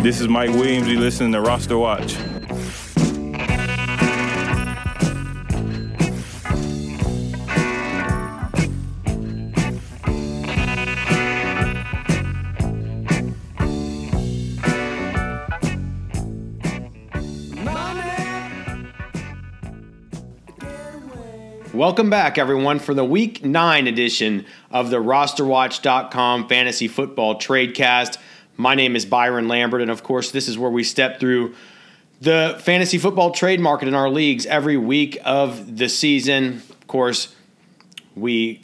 This is Mike Williams. You listening to Roster Watch. Welcome back, everyone, for the Week 9 edition of the RosterWatch.com Fantasy Football Tradecast. My name is Byron Lambert, and of course, this is where we step through the fantasy football trade market in our leagues every week of the season. Of course, we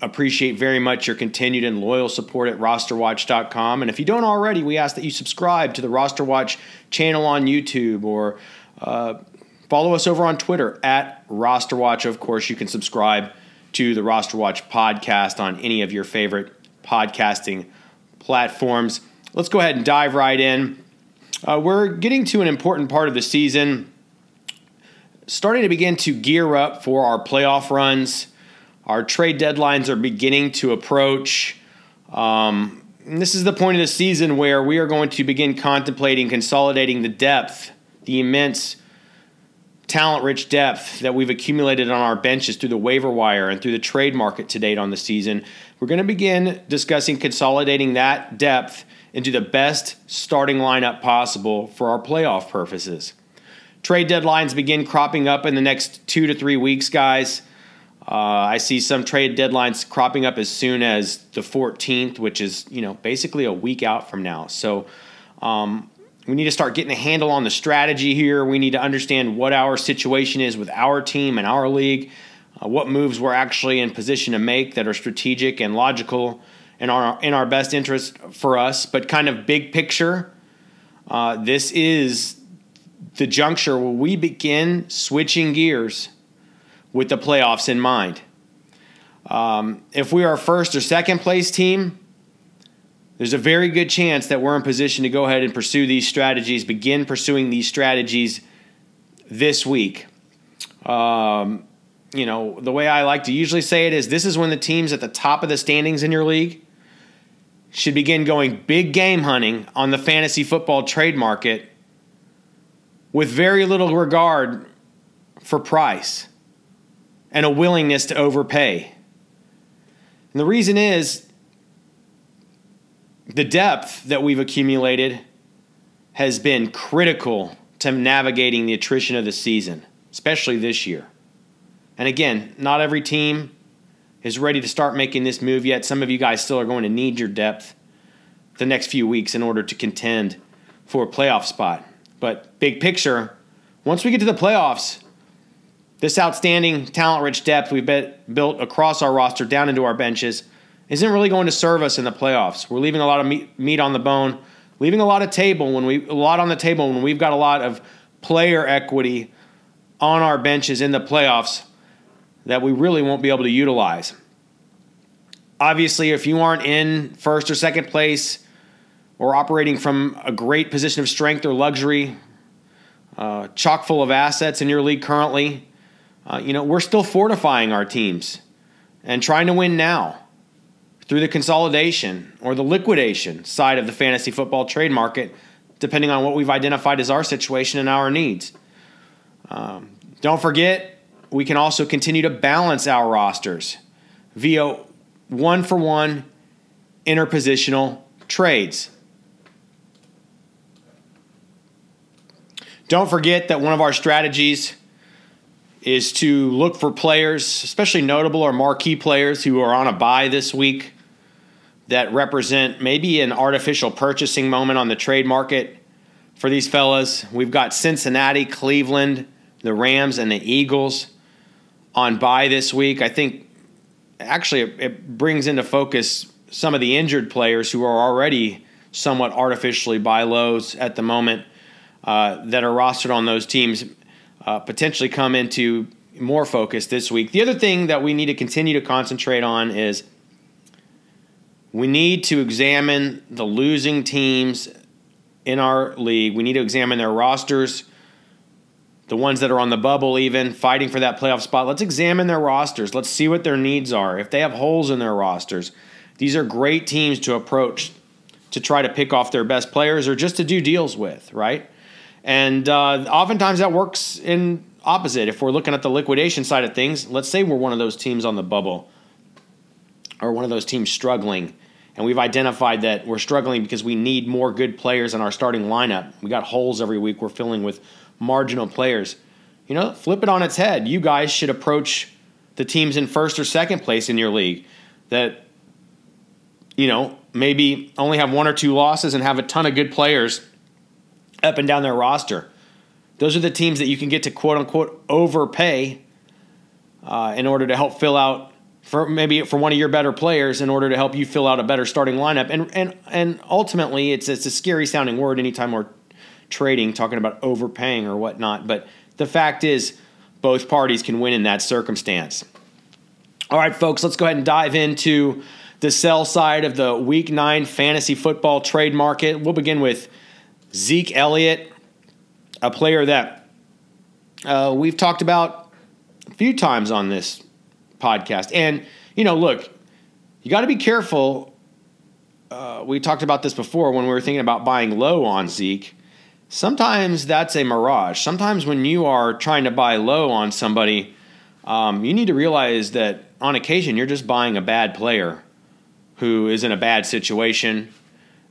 appreciate very much your continued and loyal support at rosterwatch.com. And if you don't already, we ask that you subscribe to the Roster Watch channel on YouTube or uh, Follow us over on Twitter at RosterWatch. Of course, you can subscribe to the Roster Watch podcast on any of your favorite podcasting platforms. Let's go ahead and dive right in. Uh, we're getting to an important part of the season, starting to begin to gear up for our playoff runs. Our trade deadlines are beginning to approach. Um, this is the point of the season where we are going to begin contemplating consolidating the depth, the immense talent rich depth that we've accumulated on our benches through the waiver wire and through the trade market to date on the season. We're going to begin discussing consolidating that depth into the best starting lineup possible for our playoff purposes. Trade deadlines begin cropping up in the next two to three weeks, guys. Uh, I see some trade deadlines cropping up as soon as the 14th, which is you know basically a week out from now. So um, we need to start getting a handle on the strategy here. We need to understand what our situation is with our team and our league, uh, what moves we're actually in position to make that are strategic and logical and are in our best interest for us. But kind of big picture, uh, this is the juncture where we begin switching gears with the playoffs in mind. Um, if we are first or second place team, there's a very good chance that we're in position to go ahead and pursue these strategies, begin pursuing these strategies this week. Um, you know, the way I like to usually say it is this is when the teams at the top of the standings in your league should begin going big game hunting on the fantasy football trade market with very little regard for price and a willingness to overpay. And the reason is the depth that we've accumulated has been critical to navigating the attrition of the season, especially this year. And again, not every team is ready to start making this move yet. Some of you guys still are going to need your depth the next few weeks in order to contend for a playoff spot. But big picture, once we get to the playoffs, this outstanding talent rich depth we've built across our roster down into our benches isn't really going to serve us in the playoffs. We're leaving a lot of meat, on the bone, leaving a lot of table when we a lot on the table when we've got a lot of player equity on our benches in the playoffs that we really won't be able to utilize. Obviously, if you aren't in first or second place or operating from a great position of strength or luxury, uh, chock full of assets in your league currently, uh, you know, we're still fortifying our teams and trying to win now through the consolidation or the liquidation side of the fantasy football trade market, depending on what we've identified as our situation and our needs. Um, don't forget, we can also continue to balance our rosters via one for one interpositional trades. Don't forget that one of our strategies is to look for players, especially notable or marquee players who are on a buy this week that represent maybe an artificial purchasing moment on the trade market for these fellas. We've got Cincinnati, Cleveland, the Rams, and the Eagles on buy this week. I think actually it brings into focus some of the injured players who are already somewhat artificially buy lows at the moment uh, that are rostered on those teams uh, potentially come into more focus this week. The other thing that we need to continue to concentrate on is we need to examine the losing teams in our league. We need to examine their rosters, the ones that are on the bubble, even fighting for that playoff spot. Let's examine their rosters. Let's see what their needs are. If they have holes in their rosters, these are great teams to approach to try to pick off their best players or just to do deals with, right? And uh, oftentimes that works in opposite. If we're looking at the liquidation side of things, let's say we're one of those teams on the bubble or one of those teams struggling, and we've identified that we're struggling because we need more good players in our starting lineup. We got holes every week we're filling with marginal players. You know, flip it on its head. You guys should approach the teams in first or second place in your league that, you know, maybe only have one or two losses and have a ton of good players up and down their roster. Those are the teams that you can get to quote unquote overpay uh, in order to help fill out for maybe for one of your better players in order to help you fill out a better starting lineup. And and and ultimately, it's it's a scary sounding word anytime we're trading, talking about overpaying or whatnot. But the fact is, both parties can win in that circumstance. All right, folks, let's go ahead and dive into the sell side of the Week Nine fantasy football trade market. We'll begin with Zeke Elliott, a player that uh, we've talked about a few times on this podcast. And, you know, look, you got to be careful. Uh, we talked about this before when we were thinking about buying low on Zeke. Sometimes that's a mirage. Sometimes when you are trying to buy low on somebody, um, you need to realize that on occasion you're just buying a bad player who is in a bad situation.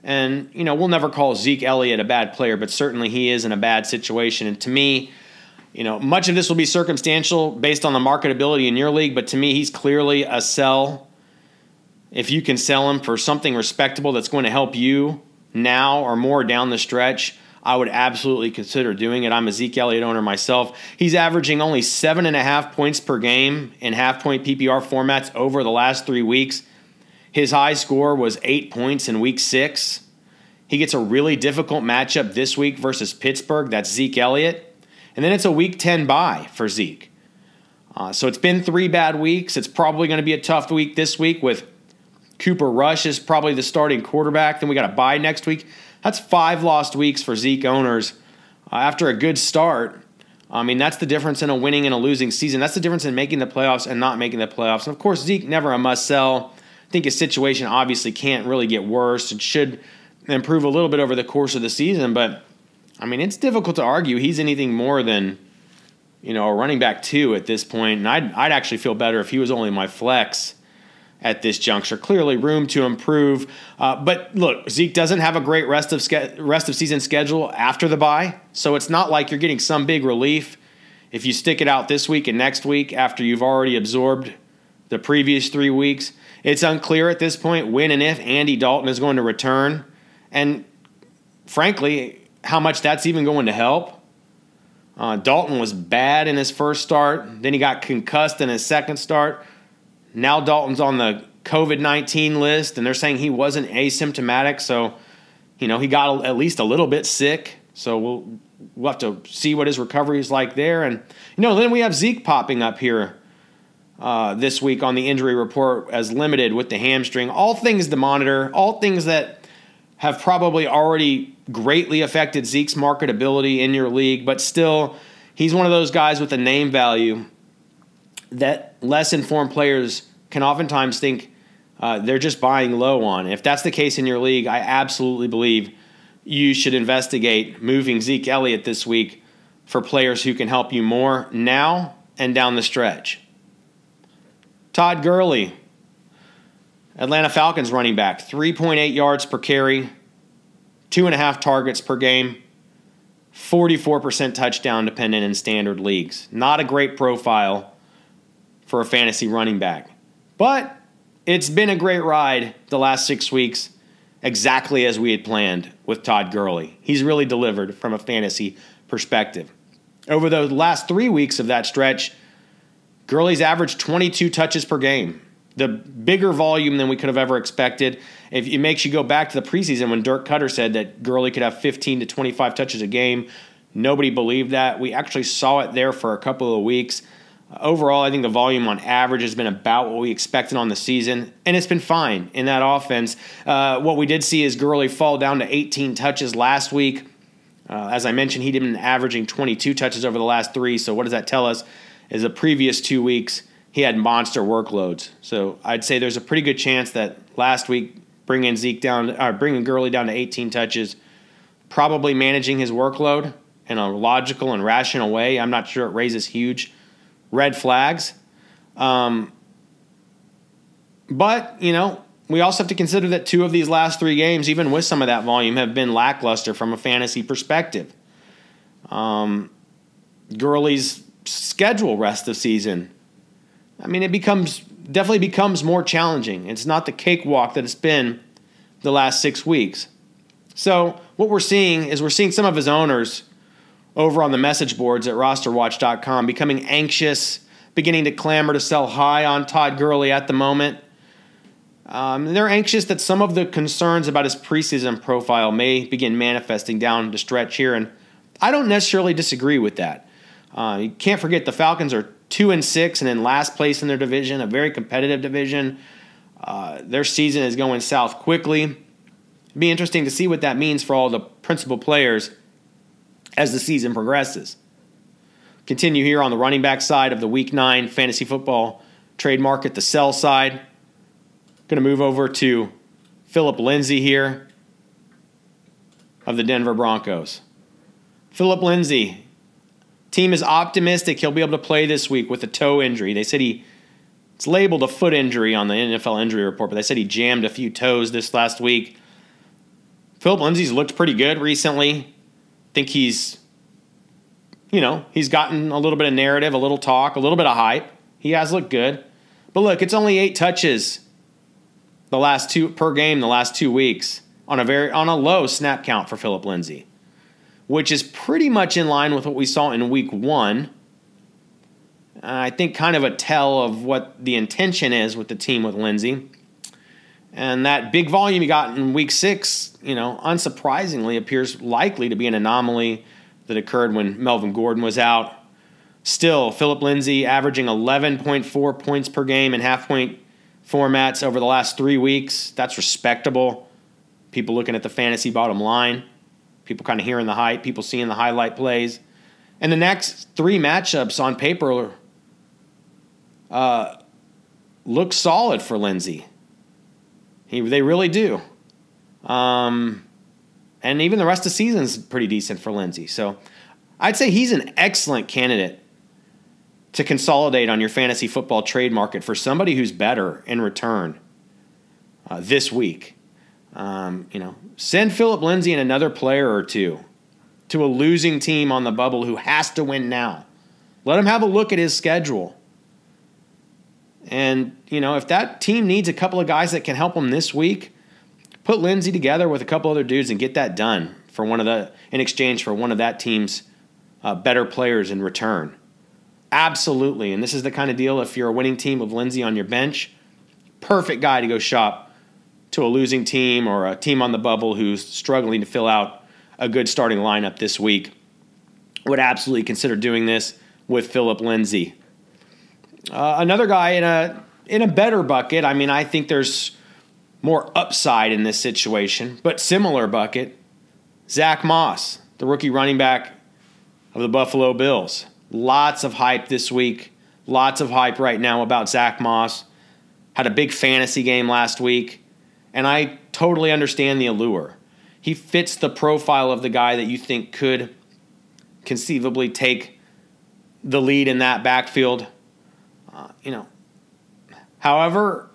And, you know, we'll never call Zeke Elliott a bad player, but certainly he is in a bad situation. And to me, you know, much of this will be circumstantial based on the marketability in your league, but to me, he's clearly a sell. If you can sell him for something respectable that's going to help you now or more down the stretch, I would absolutely consider doing it. I'm a Zeke Elliott owner myself. He's averaging only seven and a half points per game in half point PPR formats over the last three weeks. His high score was eight points in week six. He gets a really difficult matchup this week versus Pittsburgh. That's Zeke Elliott. And then it's a week 10 bye for Zeke. Uh, so it's been three bad weeks. It's probably going to be a tough week this week with Cooper Rush is probably the starting quarterback. Then we got a bye next week. That's five lost weeks for Zeke owners uh, after a good start. I mean, that's the difference in a winning and a losing season. That's the difference in making the playoffs and not making the playoffs. And of course, Zeke never a must sell. I think his situation obviously can't really get worse. It should improve a little bit over the course of the season, but I mean, it's difficult to argue he's anything more than, you know, a running back two at this point. And I'd, I'd actually feel better if he was only my flex at this juncture. Clearly, room to improve. Uh, but look, Zeke doesn't have a great rest of ske- rest of season schedule after the bye, so it's not like you're getting some big relief if you stick it out this week and next week after you've already absorbed the previous three weeks. It's unclear at this point when and if Andy Dalton is going to return, and frankly, how much that's even going to help. Uh, Dalton was bad in his first start. Then he got concussed in his second start. Now Dalton's on the COVID 19 list, and they're saying he wasn't asymptomatic. So, you know, he got at least a little bit sick. So we'll, we'll have to see what his recovery is like there. And, you know, then we have Zeke popping up here uh, this week on the injury report as limited with the hamstring. All things to monitor, all things that have probably already greatly affected Zeke's marketability in your league, but still, he's one of those guys with a name value that less informed players can oftentimes think uh, they're just buying low on. If that's the case in your league, I absolutely believe you should investigate moving Zeke Elliott this week for players who can help you more now and down the stretch. Todd Gurley, Atlanta Falcons running back, 3.8 yards per carry, two and a half targets per game, 44% touchdown dependent in standard leagues. Not a great profile for a fantasy running back. But it's been a great ride the last six weeks, exactly as we had planned with Todd Gurley. He's really delivered from a fantasy perspective. Over the last three weeks of that stretch, Gurley's averaged 22 touches per game the bigger volume than we could have ever expected. If it makes you go back to the preseason when Dirk Koetter said that Gurley could have 15 to 25 touches a game, nobody believed that. We actually saw it there for a couple of weeks. Overall, I think the volume on average has been about what we expected on the season, and it's been fine in that offense. Uh, what we did see is Gurley fall down to 18 touches last week. Uh, as I mentioned, he'd been averaging 22 touches over the last three. So what does that tell us? Is the previous two weeks he had monster workloads. So I'd say there's a pretty good chance that last week bringing Zeke down, uh, bringing Gurley down to 18 touches, probably managing his workload in a logical and rational way. I'm not sure it raises huge red flags. Um, but, you know, we also have to consider that two of these last three games, even with some of that volume, have been lackluster from a fantasy perspective. Um, Gurley's schedule rest of season. I mean, it becomes definitely becomes more challenging. It's not the cakewalk that it's been the last six weeks. So what we're seeing is we're seeing some of his owners over on the message boards at rosterwatch.com becoming anxious, beginning to clamor to sell high on Todd Gurley at the moment. Um, they're anxious that some of the concerns about his preseason profile may begin manifesting down the stretch here, and I don't necessarily disagree with that. Uh, you can't forget the Falcons are two and six and in last place in their division, a very competitive division. Uh, their season is going south quickly. It'd be interesting to see what that means for all the principal players as the season progresses. Continue here on the running back side of the Week Nine fantasy football trade market, the sell side. Going to move over to Philip Lindsay here of the Denver Broncos. Philip Lindsay, team is optimistic he'll be able to play this week with a toe injury. They said he it's labeled a foot injury on the NFL injury report, but they said he jammed a few toes this last week. Philip Lindsay's looked pretty good recently. Think he's you know, he's gotten a little bit of narrative, a little talk, a little bit of hype. He has looked good. But look, it's only 8 touches the last two per game the last 2 weeks on a very on a low snap count for Philip Lindsay which is pretty much in line with what we saw in week one. I think kind of a tell of what the intention is with the team with Lindsay. And that big volume he got in week six, you know, unsurprisingly appears likely to be an anomaly that occurred when Melvin Gordon was out. Still, Philip Lindsay averaging 11.4 points per game in half point formats over the last three weeks. That's respectable. People looking at the fantasy bottom line people kind of hearing the hype, people seeing the highlight plays. And the next three matchups on paper uh, look solid for Lindsay. He, they really do. Um, and even the rest of the season is pretty decent for Lindsay. So I'd say he's an excellent candidate to consolidate on your fantasy football trade market for somebody who's better in return uh, this week. Um, you know, send Philip Lindsay and another player or two to a losing team on the bubble who has to win now. Let him have a look at his schedule. And, you know, if that team needs a couple of guys that can help them this week, put Lindsay together with a couple other dudes and get that done for one of the in exchange for one of that team's uh, better players in return. Absolutely. And this is the kind of deal if you're a winning team with Lindsay on your bench, perfect guy to go shop to a losing team or a team on the bubble who's struggling to fill out a good starting lineup this week, would absolutely consider doing this with Philip Lindsay. Uh, another guy in a in a better bucket. I mean, I think there's more upside in this situation, but similar bucket. Zach Moss, the rookie running back of the Buffalo Bills. Lots of hype this week. Lots of hype right now about Zach Moss. Had a big fantasy game last week and I totally understand the allure. He fits the profile of the guy that you think could conceivably take the lead in that backfield. You know, however,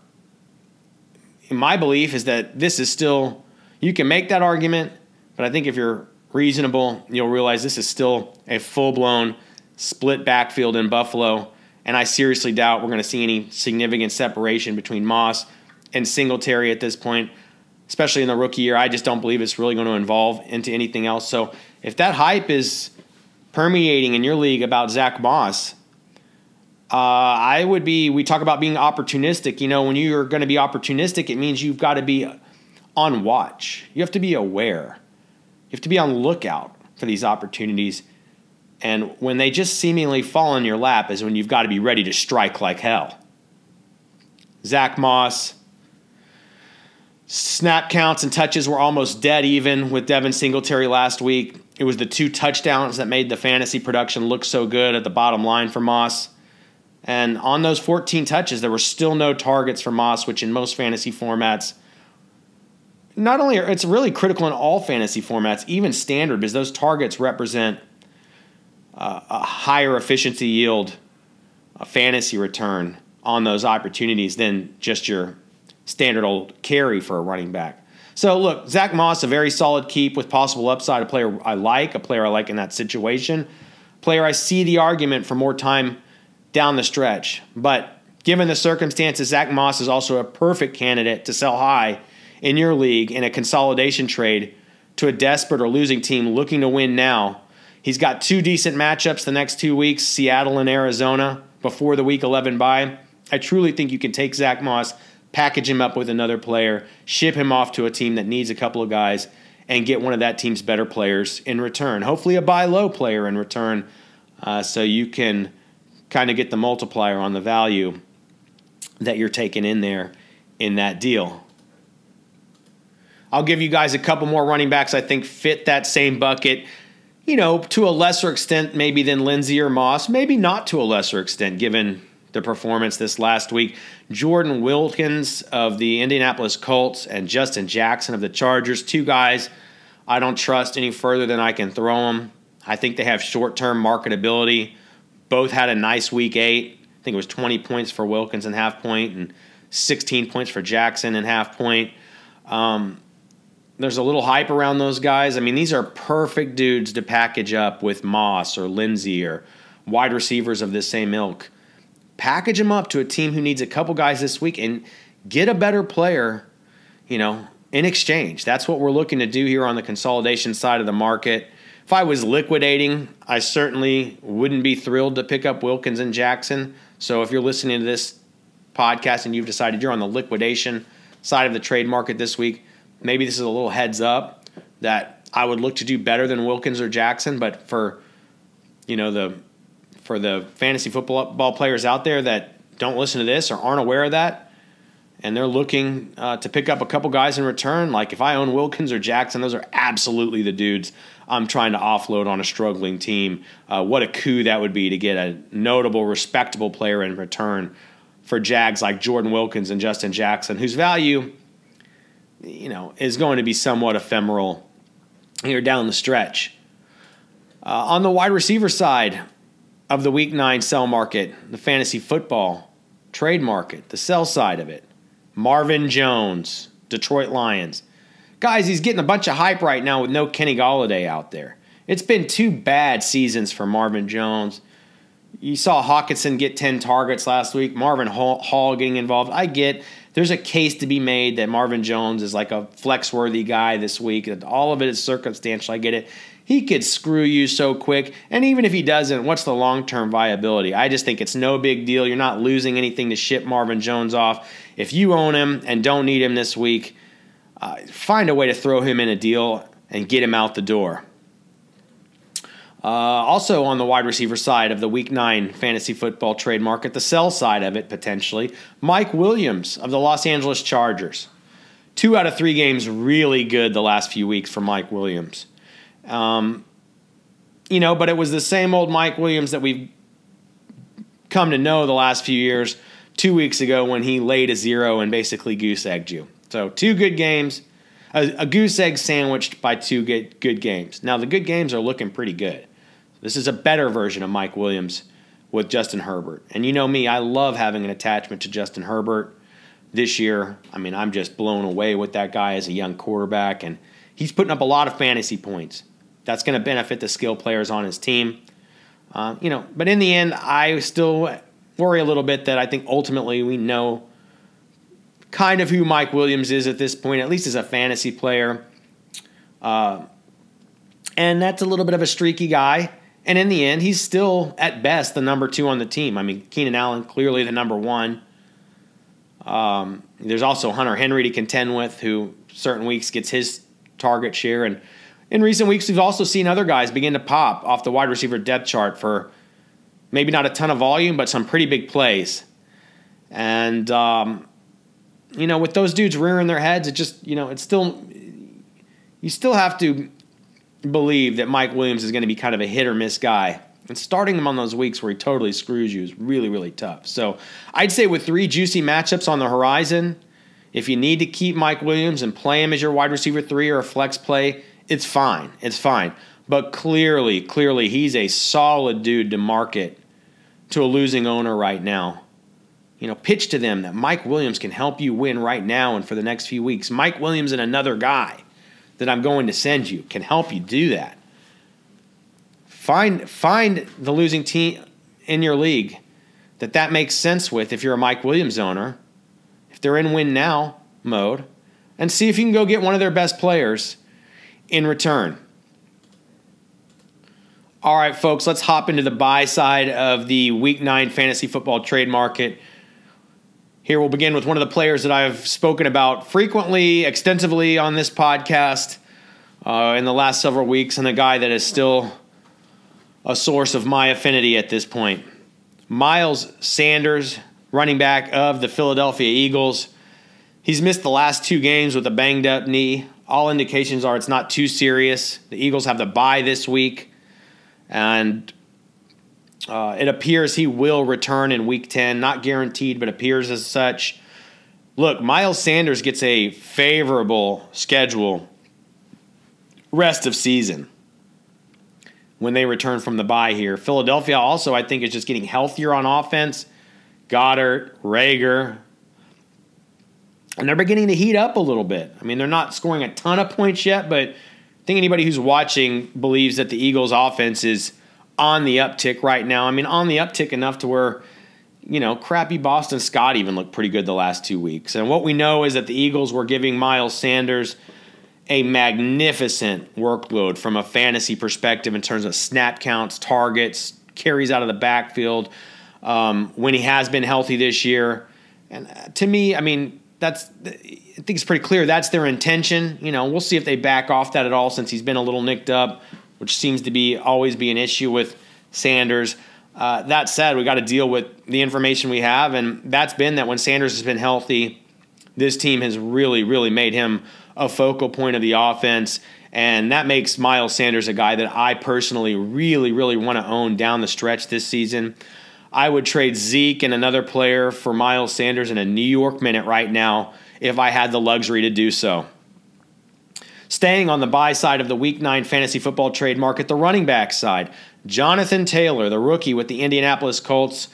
my belief is that this is still you can make that argument, but I think if you're reasonable, you'll realize this is still a full blown split backfield in Buffalo. And I seriously doubt we're going to see any significant separation between Moss and Singletary at this point, especially in the rookie year. I just don't believe it's really going to evolve into anything else. So if that hype is permeating in your league about Zach Moss, uh, I would be. We talk about being opportunistic. You know, when you're going to be opportunistic, it means you've got to be on watch. You have to be aware. You have to be on lookout for these opportunities. And when they just seemingly fall in your lap, is when you've got to be ready to strike like hell. Zach Moss, Snap counts and touches were almost dead even with Devin Singletary last week. It was the two touchdowns that made the fantasy production look so good at the bottom line for Moss. And on those 14 touches, there were still no targets for Moss, which in most fantasy formats not only it's really critical in all fantasy formats, even standard, because those targets represent uh, a higher efficiency yield, a fantasy return on those opportunities than just your standard old carry for a running back. So look, Zach Moss, a very solid keep with possible upside, a player I like, a player I like in that situation, player I see the argument for more time down the stretch. But given the circumstances, Zach Moss is also a perfect candidate to sell high in your league in a consolidation trade to a desperate or losing team looking to win now. He's got two decent matchups the next two weeks Seattle and Arizona before the week 11 bye. I truly think you can take Zach Moss, package him up with another player, ship him off to a team that needs a couple of guys, and get one of that team's better players in return. Hopefully, a buy low player in return, uh, so you can kind of get the multiplier on the value that you're taking in there in that deal. I'll give you guys a couple more running backs I think fit that same bucket. You know, to a lesser extent, maybe than Lindsay or Moss, maybe not to a lesser extent, given the performance this last week. Jordan Wilkins of the Indianapolis Colts and Justin Jackson of the Chargers, two guys I don't trust any further than I can throw them. I think they have short term marketability. Both had a nice week eight. I think it was 20 points for Wilkins and half point and 16 points for Jackson and half point. Um, there's a little hype around those guys. I mean, these are perfect dudes to package up with Moss or Lindsay or wide receivers of this same ilk. Package them up to a team who needs a couple guys this week and get a better player, you know, in exchange. That's what we're looking to do here on the consolidation side of the market. If I was liquidating, I certainly wouldn't be thrilled to pick up Wilkins and Jackson. So if you're listening to this podcast and you've decided you're on the liquidation side of the trade market this week, maybe this is a little heads up that I would look to do better than Wilkins or Jackson, but for you know the for the fantasy football players out there that don't listen to this or aren't aware of that, and they're looking uh, to pick up a couple guys in return, like if I own Wilkins or Jackson, those are absolutely the dudes I'm trying to offload on a struggling team. Uh, what a coup that would be to get a notable, respectable player in return for Jags like Jordan Wilkins and Justin Jackson, whose value you know, is going to be somewhat ephemeral here down the stretch. Uh, on the wide receiver side of the week nine sell market, the fantasy football trade market, the sell side of it, Marvin Jones, Detroit Lions. Guys, he's getting a bunch of hype right now with no Kenny Golladay out there. It's been two bad seasons for Marvin Jones. You saw Hockenson get 10 targets last week, Marvin Hall getting involved. I get there's a case to be made that Marvin Jones is like a flex worthy guy this week. All of it is circumstantial. I get it. He could screw you so quick. And even if he doesn't, what's the long term viability? I just think it's no big deal. You're not losing anything to ship Marvin Jones off. If you own him and don't need him this week, uh, find a way to throw him in a deal and get him out the door. Uh, also, on the wide receiver side of the Week 9 fantasy football trade market, the sell side of it potentially, Mike Williams of the Los Angeles Chargers. Two out of three games really good the last few weeks for Mike Williams. Um, you know, but it was the same old Mike Williams that we've come to know the last few years. Two weeks ago, when he laid a zero and basically goose egged you. So, two good games, a, a goose egg sandwiched by two good, good games. Now, the good games are looking pretty good. This is a better version of Mike Williams with Justin Herbert. And you know me, I love having an attachment to Justin Herbert this year. I mean, I'm just blown away with that guy as a young quarterback, and he's putting up a lot of fantasy points. That's going to benefit the skill players on his team. Uh, you know, but in the end, I still worry a little bit that I think ultimately we know kind of who Mike Williams is at this point, at least as a fantasy player. Uh, and that's a little bit of a streaky guy. And in the end, he's still at best the number two on the team. I mean, Keenan Allen clearly the number one. Um, there's also Hunter Henry to contend with, who certain weeks gets his target share. And in recent weeks, we've also seen other guys begin to pop off the wide receiver depth chart for maybe not a ton of volume, but some pretty big plays. And um, you know, with those dudes rearing their heads, it just you know, it's still you still have to believe that Mike Williams is going to be kind of a hit or miss guy. And starting him on those weeks where he totally screws you is really, really tough. So I'd say with three juicy matchups on the horizon, If you need to keep Mike Williams and play him as your wide receiver three or a flex play, it's fine. It's fine. But clearly, clearly, he's a solid dude to market to a losing owner right now. You know, pitch to them that Mike Williams can help you win right now and for the next few weeks. Mike Williams and another guy that I'm going to send you can help you do that. Find find the losing team in your league that that makes sense with if you're a Mike Williams owner. If they're in win now mode and see if you can go get one of their best players in return. All right, folks, let's hop into the buy side of the week 9 fantasy football trade market. Here we'll begin with one of the players that I've spoken about frequently, extensively on this podcast uh, in the last several weeks, and a guy that is still a source of my affinity at this point. Miles Sanders, running back of the Philadelphia Eagles. He's missed the last two games with a banged up knee. All indications are it's not too serious. The Eagles have the bye this week, and uh, it appears he will return in week 10. Not guaranteed, but appears as such. Look, Miles Sanders gets a favorable schedule rest of season when they return from the bye here. Philadelphia also, I think, is just getting healthier on offense. Goedert, Reagor, and they're beginning to heat up a little bit. I mean, they're not scoring a ton of points yet, but I think anybody who's watching believes that the Eagles' offense is on the uptick right now. I mean, on the uptick enough to where, you know, crappy Boston Scott even looked pretty good the last two weeks. And what we know is that the Eagles were giving Miles Sanders – a magnificent workload from a fantasy perspective in terms of snap counts, targets, carries out of the backfield um, when he has been healthy this year. And uh, to me, I mean, that's I think it's pretty clear that's their intention. You know, we'll see if they back off that at all since he's been a little nicked up, which seems to be always be an issue with Sanders. Uh, that said, we got to deal with the information we have, and that's been that when Sanders has been healthy, this team has really, really made him a focal point of the offense. And that makes Miles Sanders a guy that I personally really, really want to own down the stretch this season. I would trade Zeke and another player for Miles Sanders in a New York minute right now if I had the luxury to do so. Staying on the buy side of the Week 9 fantasy football trade market, the running back side, Jonathan Taylor, the rookie with the Indianapolis Colts,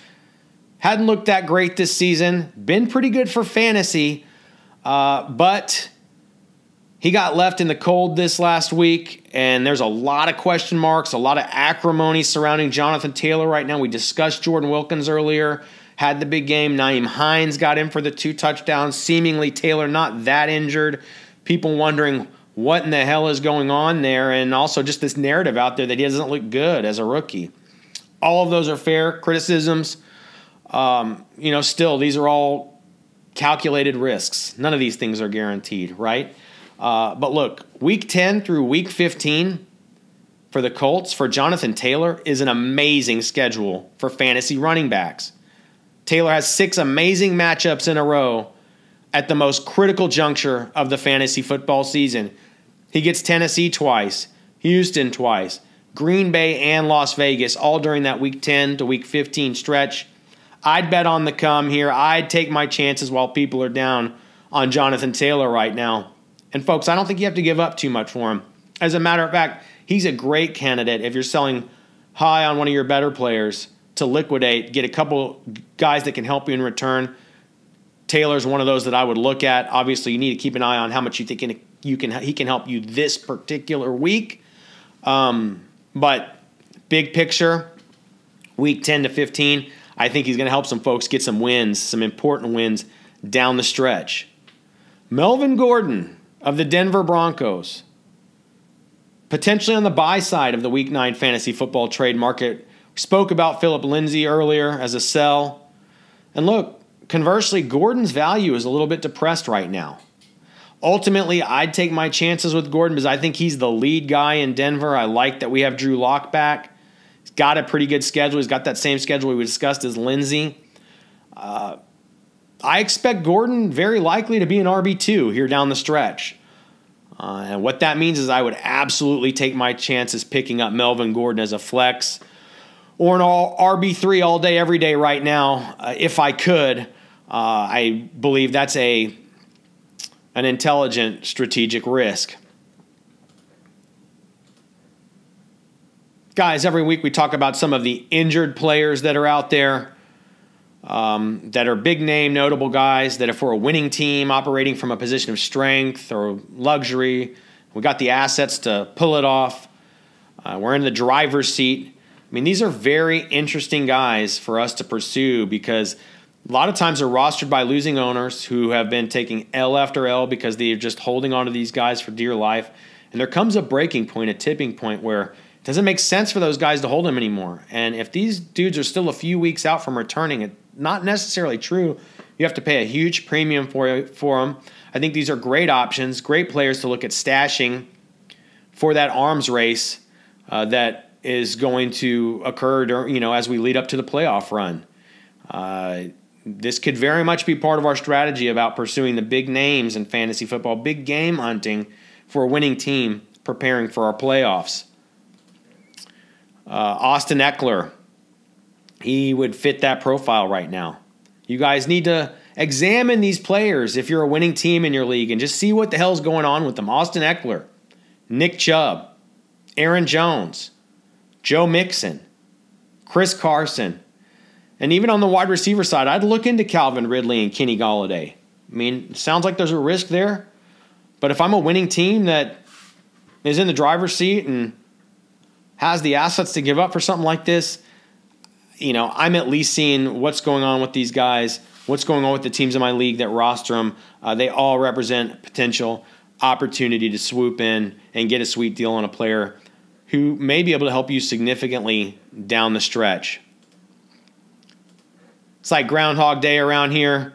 hadn't looked that great this season, been pretty good for fantasy, uh, but he got left in the cold this last week, and there's a lot of question marks, a lot of acrimony surrounding Jonathan Taylor right now. We discussed Jordan Wilkins earlier, had the big game. Nyheim Hines got in for the two touchdowns. Seemingly, Taylor not that injured. People wondering what in the hell is going on there, and also just this narrative out there that he doesn't look good as a rookie. All of those are fair criticisms. Um, you know, still, these are all calculated risks. None of these things are guaranteed, right? Uh, but look, week 10 through week 15 for the Colts, for Jonathan Taylor, is an amazing schedule for fantasy running backs. Taylor has six amazing matchups in a row at the most critical juncture of the fantasy football season. He gets Tennessee twice, Houston twice, Green Bay and Las Vegas, all during that week 10 to week 15 stretch. I'd bet on the come here. I'd take my chances while people are down on Jonathan Taylor right now. And folks, I don't think you have to give up too much for him. As a matter of fact, he's a great candidate if you're selling high on one of your better players to liquidate, get a couple guys that can help you in return. Taylor's one of those that I would look at. Obviously, you need to keep an eye on how much you think you can he can help you this particular week. Um, but big picture, week 10 to 15, I think he's going to help some folks get some wins, some important wins down the stretch. Melvin Gordon, of the Denver Broncos. Potentially on the buy side of the Week 9 fantasy football trade market. We spoke about Philip Lindsay earlier as a sell. And look, conversely, Gordon's value is a little bit depressed right now. Ultimately, I'd take my chances with Gordon because I think he's the lead guy in Denver. I like that we have Drew Lock back. He's got a pretty good schedule. He's got that same schedule we discussed as Lindsay. Uh, I expect Gordon very likely to be an RB2 here down the stretch. Uh, and what that means is I would absolutely take my chances picking up Melvin Gordon as a flex or an all RB3 all day, every day right now, uh, if I could. Uh, I believe that's a an intelligent strategic risk. Guys, every week we talk about some of the injured players that are out there um, that are big name, notable guys that if we're a winning team operating from a position of strength or luxury, we got the assets to pull it off. Uh, we're in the driver's seat. I mean, these are very interesting guys for us to pursue because a lot of times they're rostered by losing owners who have been taking L after L because they're just holding on to these guys for dear life. And there comes a breaking point, a tipping point where it doesn't make sense for those guys to hold them anymore. And if these dudes are still a few weeks out from returning, it's not necessarily true. You have to pay a huge premium for, for them. I think these are great options, great players to look at stashing for that arms race uh, that is going to occur, during, you know, as we lead up to the playoff run. Uh, this could very much be part of our strategy about pursuing the big names in fantasy football, big game hunting for a winning team, preparing for our playoffs. Uh, Austin Ekeler, he would fit that profile right now. You guys need to examine these players if you're a winning team in your league and just see what the hell's going on with them. Austin Ekeler, Nick Chubb, Aaron Jones, Joe Mixon, Chris Carson, and even on the wide receiver side, I'd look into Calvin Ridley and Kenny Golladay. I mean, sounds like there's a risk there, but if I'm a winning team that is in the driver's seat and has the assets to give up for something like this, you know, I'm at least seeing what's going on with these guys, what's going on with the teams in my league that roster them. Uh, they all represent potential opportunity to swoop in and get a sweet deal on a player who may be able to help you significantly down the stretch. It's like Groundhog Day around here.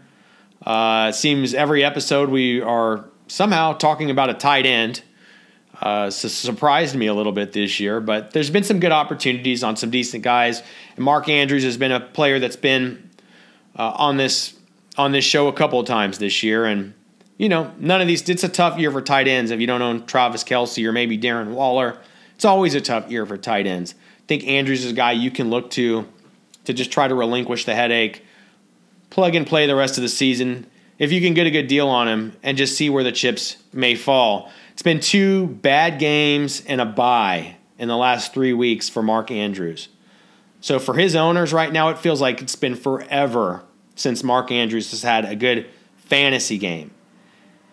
Uh, it seems every episode we are somehow talking about a tight end. Uh, surprised me a little bit this year, but there's been some good opportunities on some decent guys. And Mark Andrews has been a player that's been uh, on this on this show a couple of times this year, and you know none of these. It's a tough year for tight ends if you don't own Travis Kelce or maybe Darren Waller. It's always a tough year for tight ends. I think Andrews is a guy you can look to to just try to relinquish the headache, plug and play the rest of the season. If you can get a good deal on him and just see where the chips may fall. It's been two bad games and a bye in the last three weeks for Mark Andrews. So for his owners right now, it feels like it's been forever since Mark Andrews has had a good fantasy game.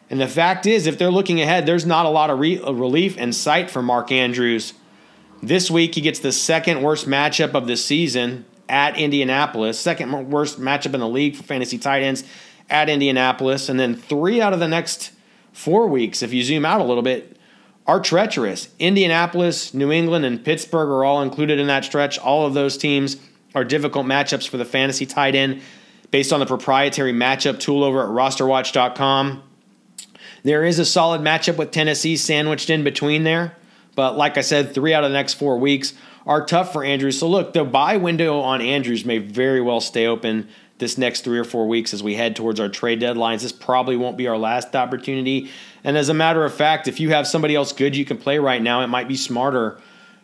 And the fact is, if they're looking ahead, there's not a lot of re- uh, relief in sight for Mark Andrews. This week, he gets the second worst matchup of the season at Indianapolis, second worst matchup in the league for fantasy tight ends at Indianapolis, and then three out of the next four weeks, if you zoom out a little bit, are treacherous. Indianapolis, New England, and Pittsburgh are all included in that stretch. All of those teams are difficult matchups for the fantasy tight end based on the proprietary matchup tool over at rosterwatch.com. There is a solid matchup with Tennessee sandwiched in between there, but like I said, three out of the next four weeks are tough for Andrews. So look, the buy window on Andrews may very well stay open this next three or four weeks as we head towards our trade deadlines. This probably won't be our last opportunity. And as a matter of fact, if you have somebody else good you can play right now, it might be smarter,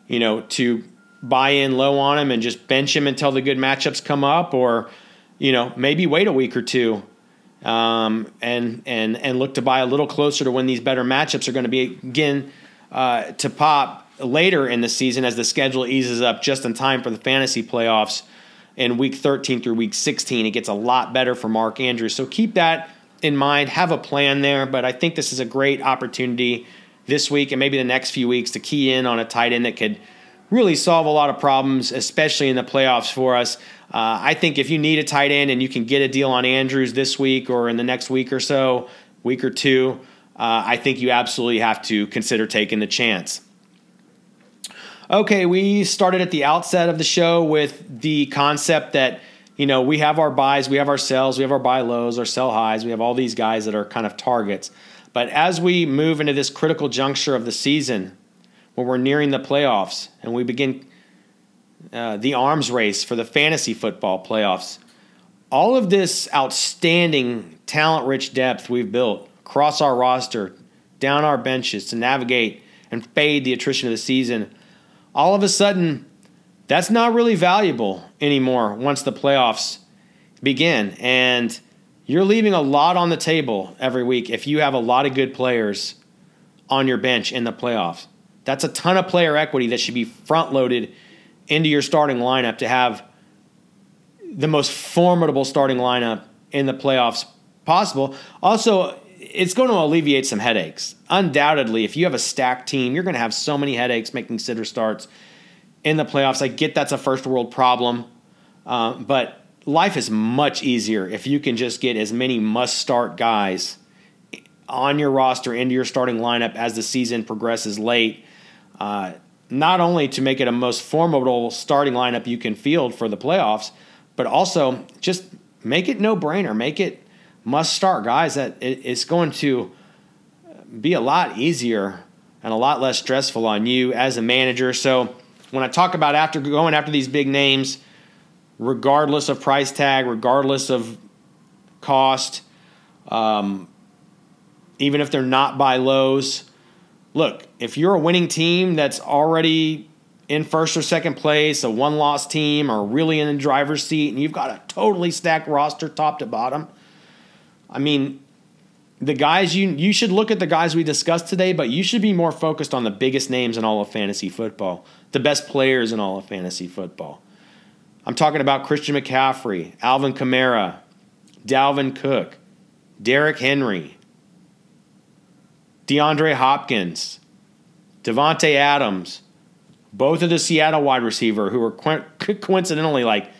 you know, to buy in low on him and just bench him until the good matchups come up, or you know, maybe wait a week or two. Um, and and and look to buy a little closer to when these better matchups are going to be again uh, to pop later in the season as the schedule eases up just in time for the fantasy playoffs in week 13 through week 16. It gets a lot better for Mark Andrews. So keep that in mind. Have a plan there. But I think this is a great opportunity this week and maybe the next few weeks to key in on a tight end that could really solve a lot of problems, especially in the playoffs for us. Uh, I think if you need a tight end and you can get a deal on Andrews this week or in the next week or so, week or two, uh, I think you absolutely have to consider taking the chance. Okay, we started at the outset of the show with the concept that you know we have our buys, we have our sells, we have our buy lows, our sell highs, we have all these guys that are kind of targets. But as we move into this critical juncture of the season, when we're nearing the playoffs and we begin uh, the arms race for the fantasy football playoffs, all of this outstanding talent rich depth we've built across our roster, down our benches to navigate and fade the attrition of the season all of a sudden, that's not really valuable anymore once the playoffs begin. And you're leaving a lot on the table every week if you have a lot of good players on your bench in the playoffs. That's a ton of player equity that should be front loaded into your starting lineup to have the most formidable starting lineup in the playoffs possible. Also, it's going to alleviate some headaches. Undoubtedly, if you have a stacked team, you're going to have so many headaches making sitter starts in the playoffs. I get that's a first world problem, uh, but life is much easier if you can just get as many must start guys on your roster into your starting lineup as the season progresses late. Uh, not only to make it a most formidable starting lineup you can field for the playoffs, but also just make it no brainer. Make it must start guys that it's going to be a lot easier and a lot less stressful on you as a manager. So when I talk about after going after these big names, regardless of price tag, regardless of cost, um, even if they're not buy lows, look, if you're a winning team that's already in first or second place, a one loss team, or really in the driver's seat, and you've got a totally stacked roster top to bottom, I mean, the guys you you should look at the guys we discussed today, but you should be more focused on the biggest names in all of fantasy football, the best players in all of fantasy football. I'm talking about Christian McCaffrey, Alvin Kamara, Dalvin Cook, Derrick Henry, DeAndre Hopkins, Davante Adams, both of the Seattle wide receiver who were coincidentally like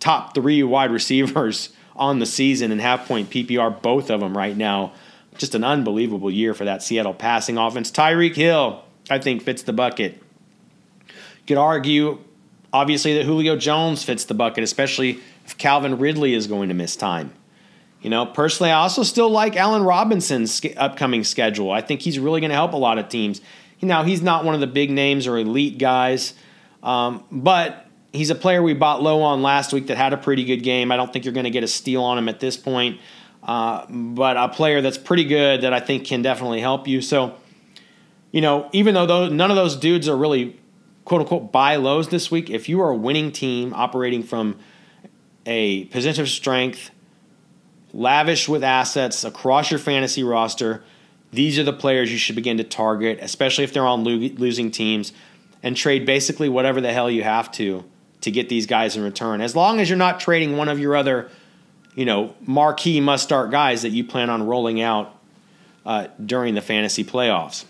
top three wide receivers on the season and half point PPR, both of them right now. Just an unbelievable year for that Seattle passing offense. Tyreek Hill, I think, fits the bucket. You could argue, obviously, that Julio Jones fits the bucket, especially if Calvin Ridley is going to miss time. You know, personally, I also still like Allen Robinson's upcoming schedule. I think he's really going to help a lot of teams. Now, he's not one of the big names or elite guys, um, but he's a player we bought low on last week that had a pretty good game. I don't think you're going to get a steal on him at this point, uh, but a player that's pretty good that I think can definitely help you. So, you know, even though those, none of those dudes are really quote unquote buy lows this week, if you are a winning team operating from a position of strength, lavish with assets across your fantasy roster, these are the players you should begin to target, especially if they're on lo- losing teams, and trade basically whatever the hell you have to to get these guys in return. As long as you're not trading one of your other, you know, marquee must start guys that you plan on rolling out uh, during the fantasy playoffs.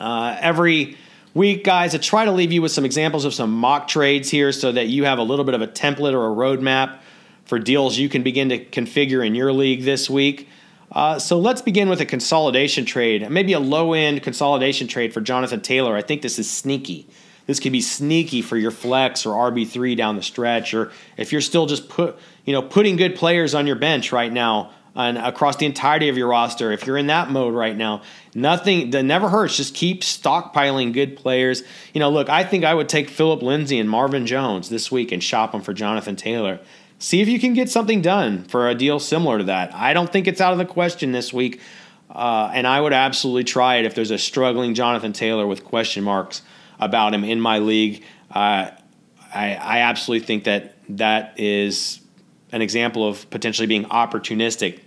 Uh, every week, guys, I try to leave you with some examples of some mock trades here so that you have a little bit of a template or a roadmap for deals you can begin to configure in your league this week. Uh, so let's begin with a consolidation trade, maybe a low end consolidation trade for Jonathan Taylor. I think this is sneaky. This could be sneaky for your flex or RB three down the stretch, or if you're still just put you know putting good players on your bench right now and across the entirety of your roster. If you're in that mode right now, nothing that never hurts. Just keep stockpiling good players. You know, look, I think I would take Phillip Lindsay and Marvin Jones this week and shop them for Jonathan Taylor. See if you can get something done for a deal similar to that. I don't think it's out of the question this week, uh, and I would absolutely try it if there's a struggling Jonathan Taylor with question marks about him in my league. Uh, I, I absolutely think that that is an example of potentially being opportunistic.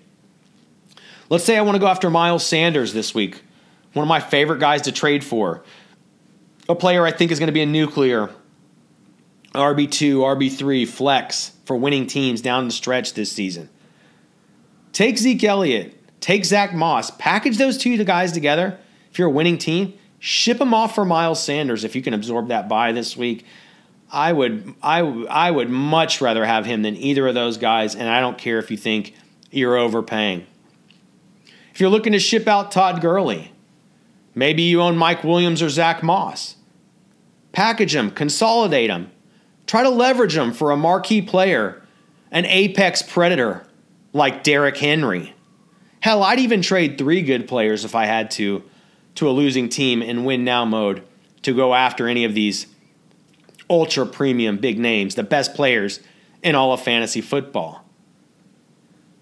Let's say I want to go after Miles Sanders this week, one of my favorite guys to trade for. A player I think is going to be a nuclear RB2, RB3, flex for winning teams down the stretch this season. Take Zeke Elliott, take Zach Moss, package those two guys together. If you're a winning team, Ship him off for Miles Sanders if you can absorb that buy this week. I would I I would much rather have him than either of those guys, and I don't care if you think you're overpaying. If you're looking to ship out Todd Gurley, maybe you own Mike Williams or Zach Moss. Package them, consolidate them, try to leverage them for a marquee player, an apex predator like Derrick Henry. Hell, I'd even trade three good players if I had to to a losing team in win now mode to go after any of these ultra premium big names, the best players in all of fantasy football.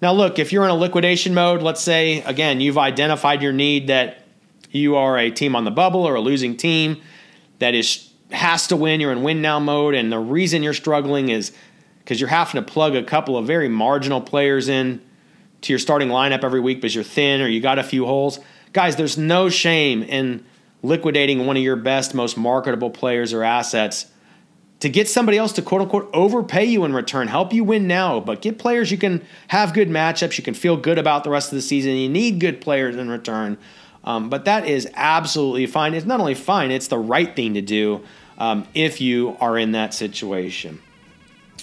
Now, look, if you're in a liquidation mode, let's say, again, you've identified your need that you are a team on the bubble or a losing team that is has to win, you're in win now mode, and the reason you're struggling is because you're having to plug a couple of very marginal players in to your starting lineup every week because you're thin or you got a few holes. Guys, there's no shame in liquidating one of your best, most marketable players or assets to get somebody else to quote unquote overpay you in return, help you win now, but get players you can have good matchups, you can feel good about the rest of the season. You need good players in return. Um, but that is absolutely fine. It's not only fine, it's the right thing to do um, if you are in that situation.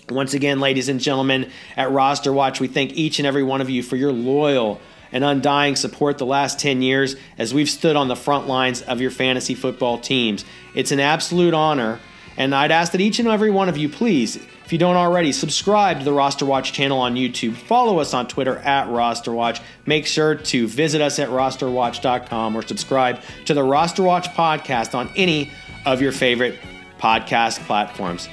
Once again, ladies and gentlemen, at Roster Watch, we thank each and every one of you for your loyal and undying support the last 10 years as we've stood on the front lines of your fantasy football teams. It's an absolute honor, and I'd ask that each and every one of you, please, if you don't already, subscribe to the Roster Watch channel on YouTube. Follow us on Twitter at Roster Watch. Make sure to visit us at rosterwatch.com or subscribe to the Roster Watch podcast on any of your favorite podcast platforms.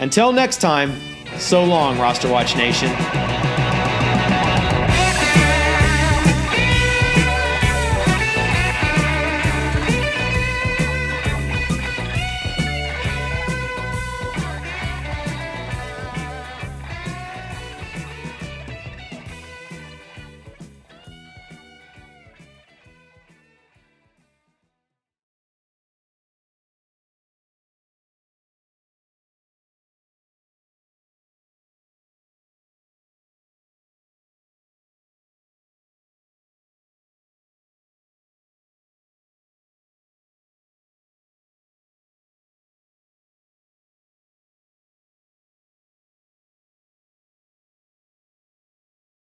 Until next time, so long, Roster Watch Nation.